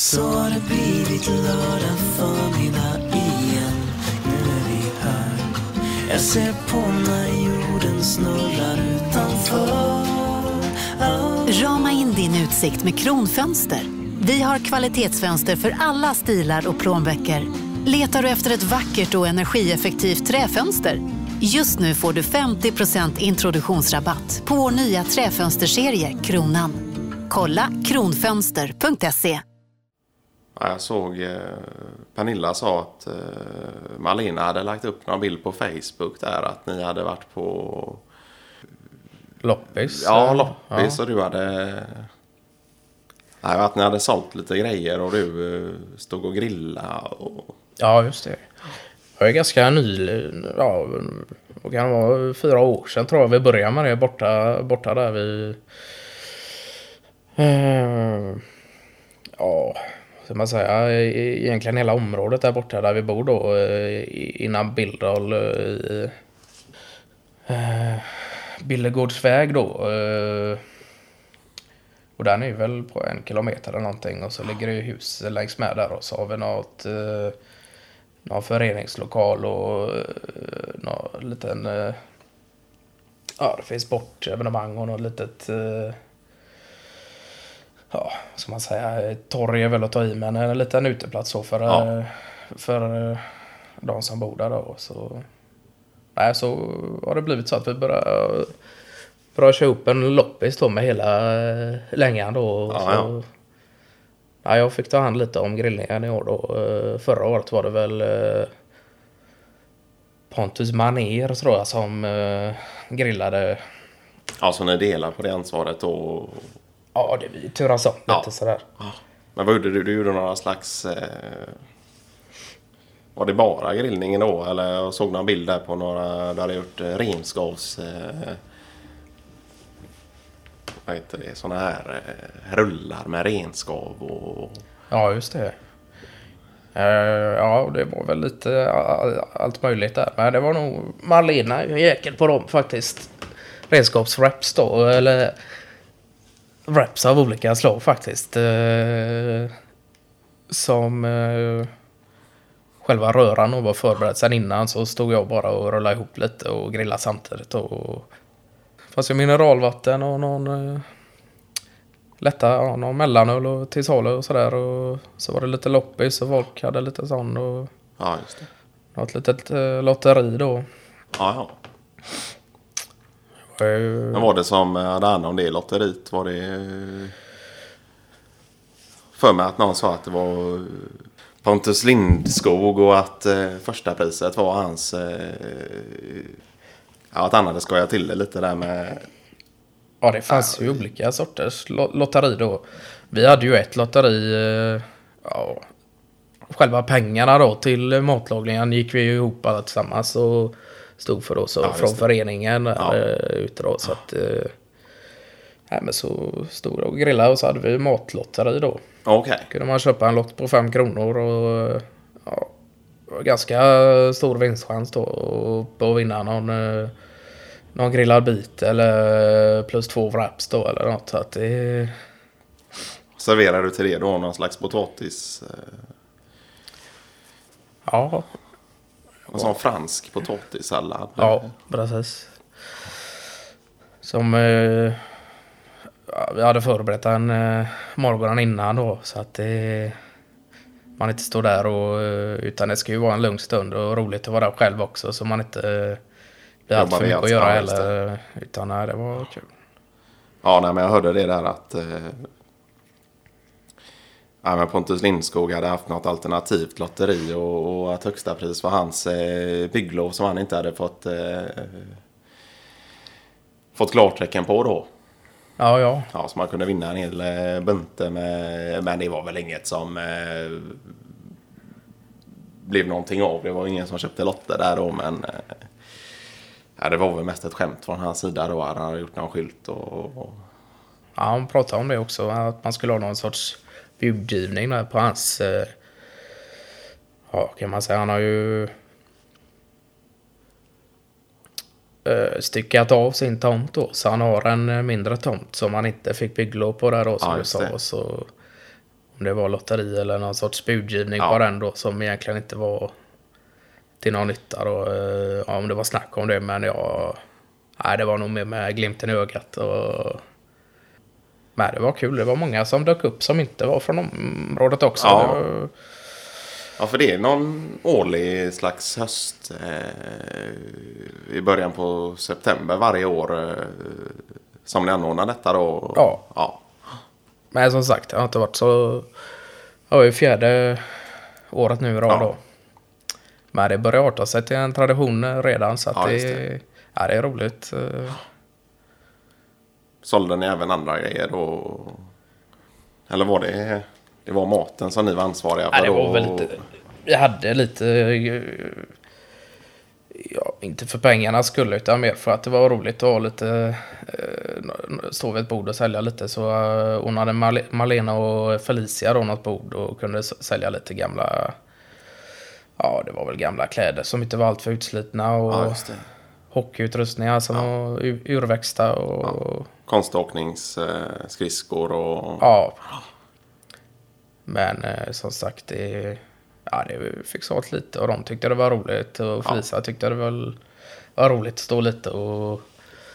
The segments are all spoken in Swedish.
Så har det blivit lördag förmiddag igen Nu är vi här Jag ser på när jorden snurrar utanför oh. Rama in din utsikt med Kronfönster. Vi har kvalitetsfönster för alla stilar och plånböcker. Letar du efter ett vackert och energieffektivt träfönster? Just nu får du 50% introduktionsrabatt på vår nya träfönsterserie Kronan. Kolla kronfönster.se. Ja, jag såg eh, Pernilla sa att eh, Malena hade lagt upp någon bild på Facebook där att ni hade varit på Loppis? Ja, loppis och du hade Nej, att ni hade sålt lite grejer och du eh, stod och grilla och Ja, just det. Jag är ganska ny, ja, vad kan det vara, fyra år sedan tror jag vi började med det borta, borta där vi... Eh, ja, hur man säger, egentligen hela området där borta där vi bor då innan Bildal i eh, eh, Billegårdsväg då. Och den är ju väl på en kilometer eller någonting och så ligger det ju hus längs med där och så har vi något någon föreningslokal och någon liten... Ja, det finns sportevenemang och något litet eh, Ja, ska man säga? Torg är väl att ta i, men en liten uteplats så för, Ja. eh, för eh, de som bor där då. Så, nej, så har det blivit så att vi börjar, börjar köra upp en loppis då med hela eh, längan då. Ja, så, ja. Ja, jag fick ta hand lite om grillningen i år då. Eh, Förra året var det väl eh, Pontus Maner tror jag som eh, grillade. Ja, så ni delar på det ansvaret och Ja, det turas om Ja. lite sådär. Men vad gjorde du? Du gjorde några slags... Eh... Var det bara grillningen då? Eller jag såg någon bild där på några... Du hade gjort eh, renskavs... Eh... Vad heter det? Såna här eh, rullar med renskav och... Ja, just det. Eh, ja, det var väl lite allt möjligt där. Men det var nog Marlena, en jäkel på dem faktiskt. Redskapswraps då, eller wraps av olika slag faktiskt. Eh, som eh, själva röran då var förberedd sen innan så stod jag bara och rullade ihop lite och grillade samtidigt. Och, fanns ju mineralvatten och någon eh, lätta, ja, någon mellanöl och till salu och sådär. Och så var det lite loppis och folk hade lite sån och Ja, just det. något litet eh, lotteri då. Ja, ja. Eh, Men var det som eh, hade hand om det lotteriet? Var det... För mig att någon sa att det var eh, Pontus Lindskog och att eh, första priset var hans... Eh, ja, att han hade skojat till det lite där med... Ja, det fanns ju olika sorters lo- lotteri då. Vi hade ju ett lotteri. eh, Ja, själva pengarna då till matlagningen gick vi ihop alla tillsammans och stod för då så Ja, från föreningen Ja. eh, ute då. Så att... eh, Nej, men så stod och grillade och så hade vi matlotteri då. Okej. kunde man köpa en lott på fem kronor och ja, ganska stor vinstchans då på att vinna någon, eh, någon grillad bit eller plus två wraps då eller något. Så att det, Serverar du till det då någon slags potatis? Ja, en sån fransk potatissallad? ja, precis. Som eh, vi hade förberett en eh, morgonen innan då så att det man inte står där och eh, utan det ska ju vara en lugn stund och roligt att vara där själv också så man inte eh, blir allt Jobbar för mycket att göra heller. Utan nej, det var kul. Ja, nej, men jag hörde det där att eh, ja, men Pontus Lindskog hade haft något alternativt lotteri och, och att högsta pris var hans eh, bygglov som han inte hade fått, eh, fått klartecken på då. Ja, ja. Ja, så man kunde vinna en hel eh, bunte med, men det var väl inget som eh, blev någonting av. Det var ingen som köpte lotter där då, men eh, ja, det var väl mest ett skämt från hans sida då. Han hade gjort någon skylt och, och ja, han pratade om det också. Att man skulle ha någon sorts budgivning där på hans... Eh, ja, kan man säga. Han har ju... Eh, styckat av sin tomt då. Så han har en eh, mindre tomt som han inte fick bygglov på där då som Ja, du sa. Så Om det var lotteri eller någon sorts budgivning Ja. på den då som egentligen inte var till någon nytta då. eh, Ja, om det var snack om det men jag... Nej, det var nog mer med glimten i ögat och... Men det var kul. Det var många som dök upp som inte var från området också. Ja. Var, Ja, för det är någon årlig slags höst eh, i början på september varje år eh, som ni anordnar detta då? Ja. ja. Men som sagt, det har inte varit så... Det var ju fjärde året nu i rad Ja. då. Men det börjar arta sig till en tradition redan så att Ja, det, det. Ja, det är roligt. Sålde ni även andra grejer då? Eller var det, det var maten som ni var ansvariga för? Ja, det var väl lite... Vi hade lite... Ja, inte för pengarnas skull utan mer för att det var roligt att ha lite... eh, Stå vid ett bord och sälja lite. Så eh, hon hade Mal- Malena och Felicia då något bord och kunde sälja lite gamla... Ja, det var väl gamla kläder som inte var allt för utslitna och Ja, hockeyutrustningar som var ur- urväxta och... Konståkningsskridskor och... Ja. Men eh, som sagt, det, ja, det fick sålt lite och de tyckte det var roligt. Och Felicia tyckte det var, var roligt att stå lite och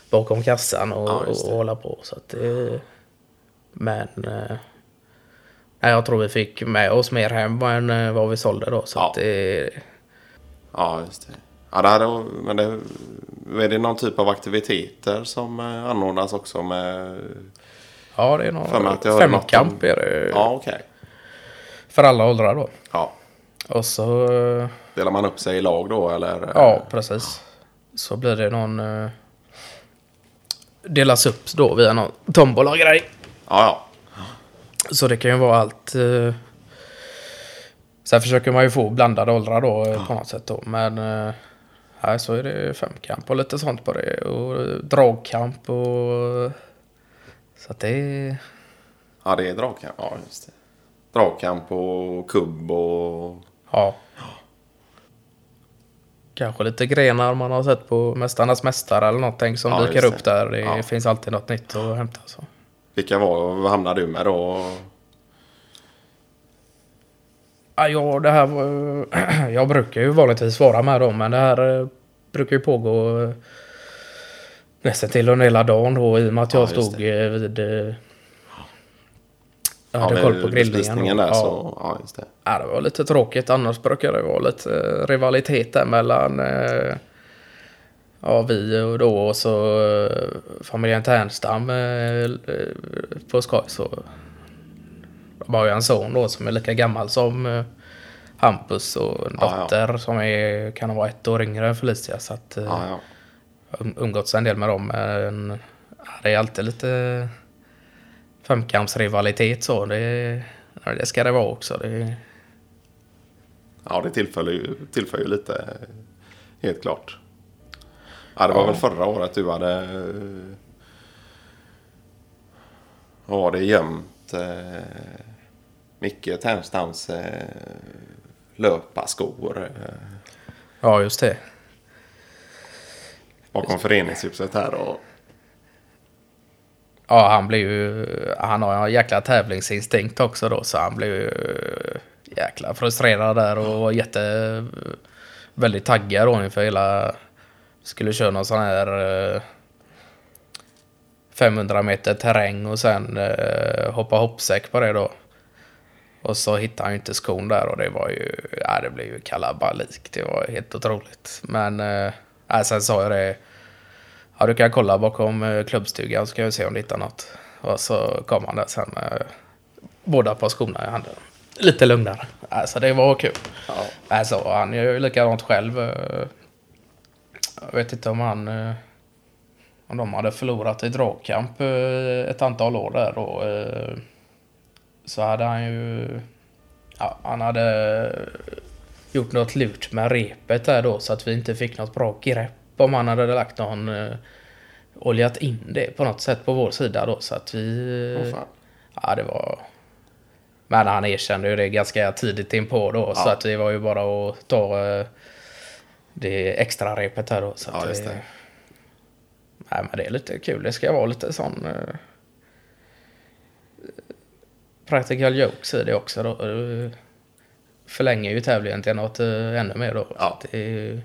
bakom kassan och, Ja, och hålla på. Så att det, men eh, nej, jag tror vi fick med oss mer hem än eh, vad vi sålde då. Så Ja. att det, Ja, just det. Ja, det hade, men det, är det någon typ av aktiviteter som eh, anordnas också med... ja, det är hörde något om- femkamp är det Ja, okej. för alla åldrar då. Ja. Och så eh, Delar man upp sig i lag då eller? Ja, precis. Så blir det någon... Eh, delas upp då via någon tombola-grej. Ja, ja. Så det kan ju vara allt... Sen försöker man ju få blandade åldrar då eh, på något sätt då. Men här så är det femkamp och lite sånt på det. Och dragkamp och... Så att det är... Ja, det är dragkamp. Ja, just det. Dragkamp och kubb och... Ja. Kanske lite grenar man har sett på Mästarnas Mästare eller någonting som Ja, dyker upp där. Det Ja. finns alltid något nytt att hämta. Så. Vilka var, vad hamnade du med då? Ja, ja, det här var, Jag brukar ju vanligtvis vara med dem, men det här eh, brukar ju pågå eh, nästan till under hela dagen då i och med att Ja, jag just stod eh, vid... eh, Jag Ja, hade med koll på grillningen. där ja. så... Ja, just det. Ja, det var lite tråkigt. Annars brukar det vara lite eh, rivalitet där mellan eh, ja, vi och då och så eh, familjen Tärnstam eh, på skoj. Så de har ju en son då som är lika gammal som eh, Hampus och en Ja, ja. dotter som är, kan vara ett år yngre än Felicia. Så att eh, Ja, ja. jag har umgåtts en del med dem. Men ja, det är alltid lite femkampsrivalitet så. Det, ja, det ska det vara också. Det, Ja, det tillför ju, tillför ju lite. Helt klart. Ja, det var Ja. väl förra året du hade... eh, Vad var det? Gömt eh, Micke Tärnstams eh, löparskor eh, Ja, just det. bakom föreningshuset här. Och, Ja, han blir ju... Han har en jäkla tävlingsinstinkt också då, så han blir ju jäkla frustrerad där och var jätte... Väldigt taggad då inför hela... Skulle köra någon sån här... eh, 500 meter terräng och sen eh, hoppa hoppsäck på det då. Och så hittade han ju inte skon där och det var ju... Ja, det blev ju kalabalik. Det var helt otroligt. Men... Eh, sen sa jag det... Ja, du kan kolla bakom eh, klubbstugan så kan vi se om du hittar något. Och så kom han där sen med båda par skorna i handen. Lite lugnare. Alltså det var kul. ja, Alltså han gör ju likadant själv. eh. Jag vet inte om han... Om de hade förlorat i dragkamp eh, ett antal år där då. eh, Så hade han ju... Ja, han hade gjort något lurt med repet där då så att vi inte fick något bra grepp om han hade lagt någon... eh, Oljat in det på något sätt på vår sida då så att vi... Åh, fan. Ja, det var... Men han erkände ju det ganska tidigt inpå då. Så Ja. att det var ju bara att ta det extra repet här då. Så Ja, att det. Nej, men det är lite kul. Det ska vara lite sån... eh, practical jokes i det också då. Det Förlänger ju tävlingen till något eh, ännu mer då. Ja. Det är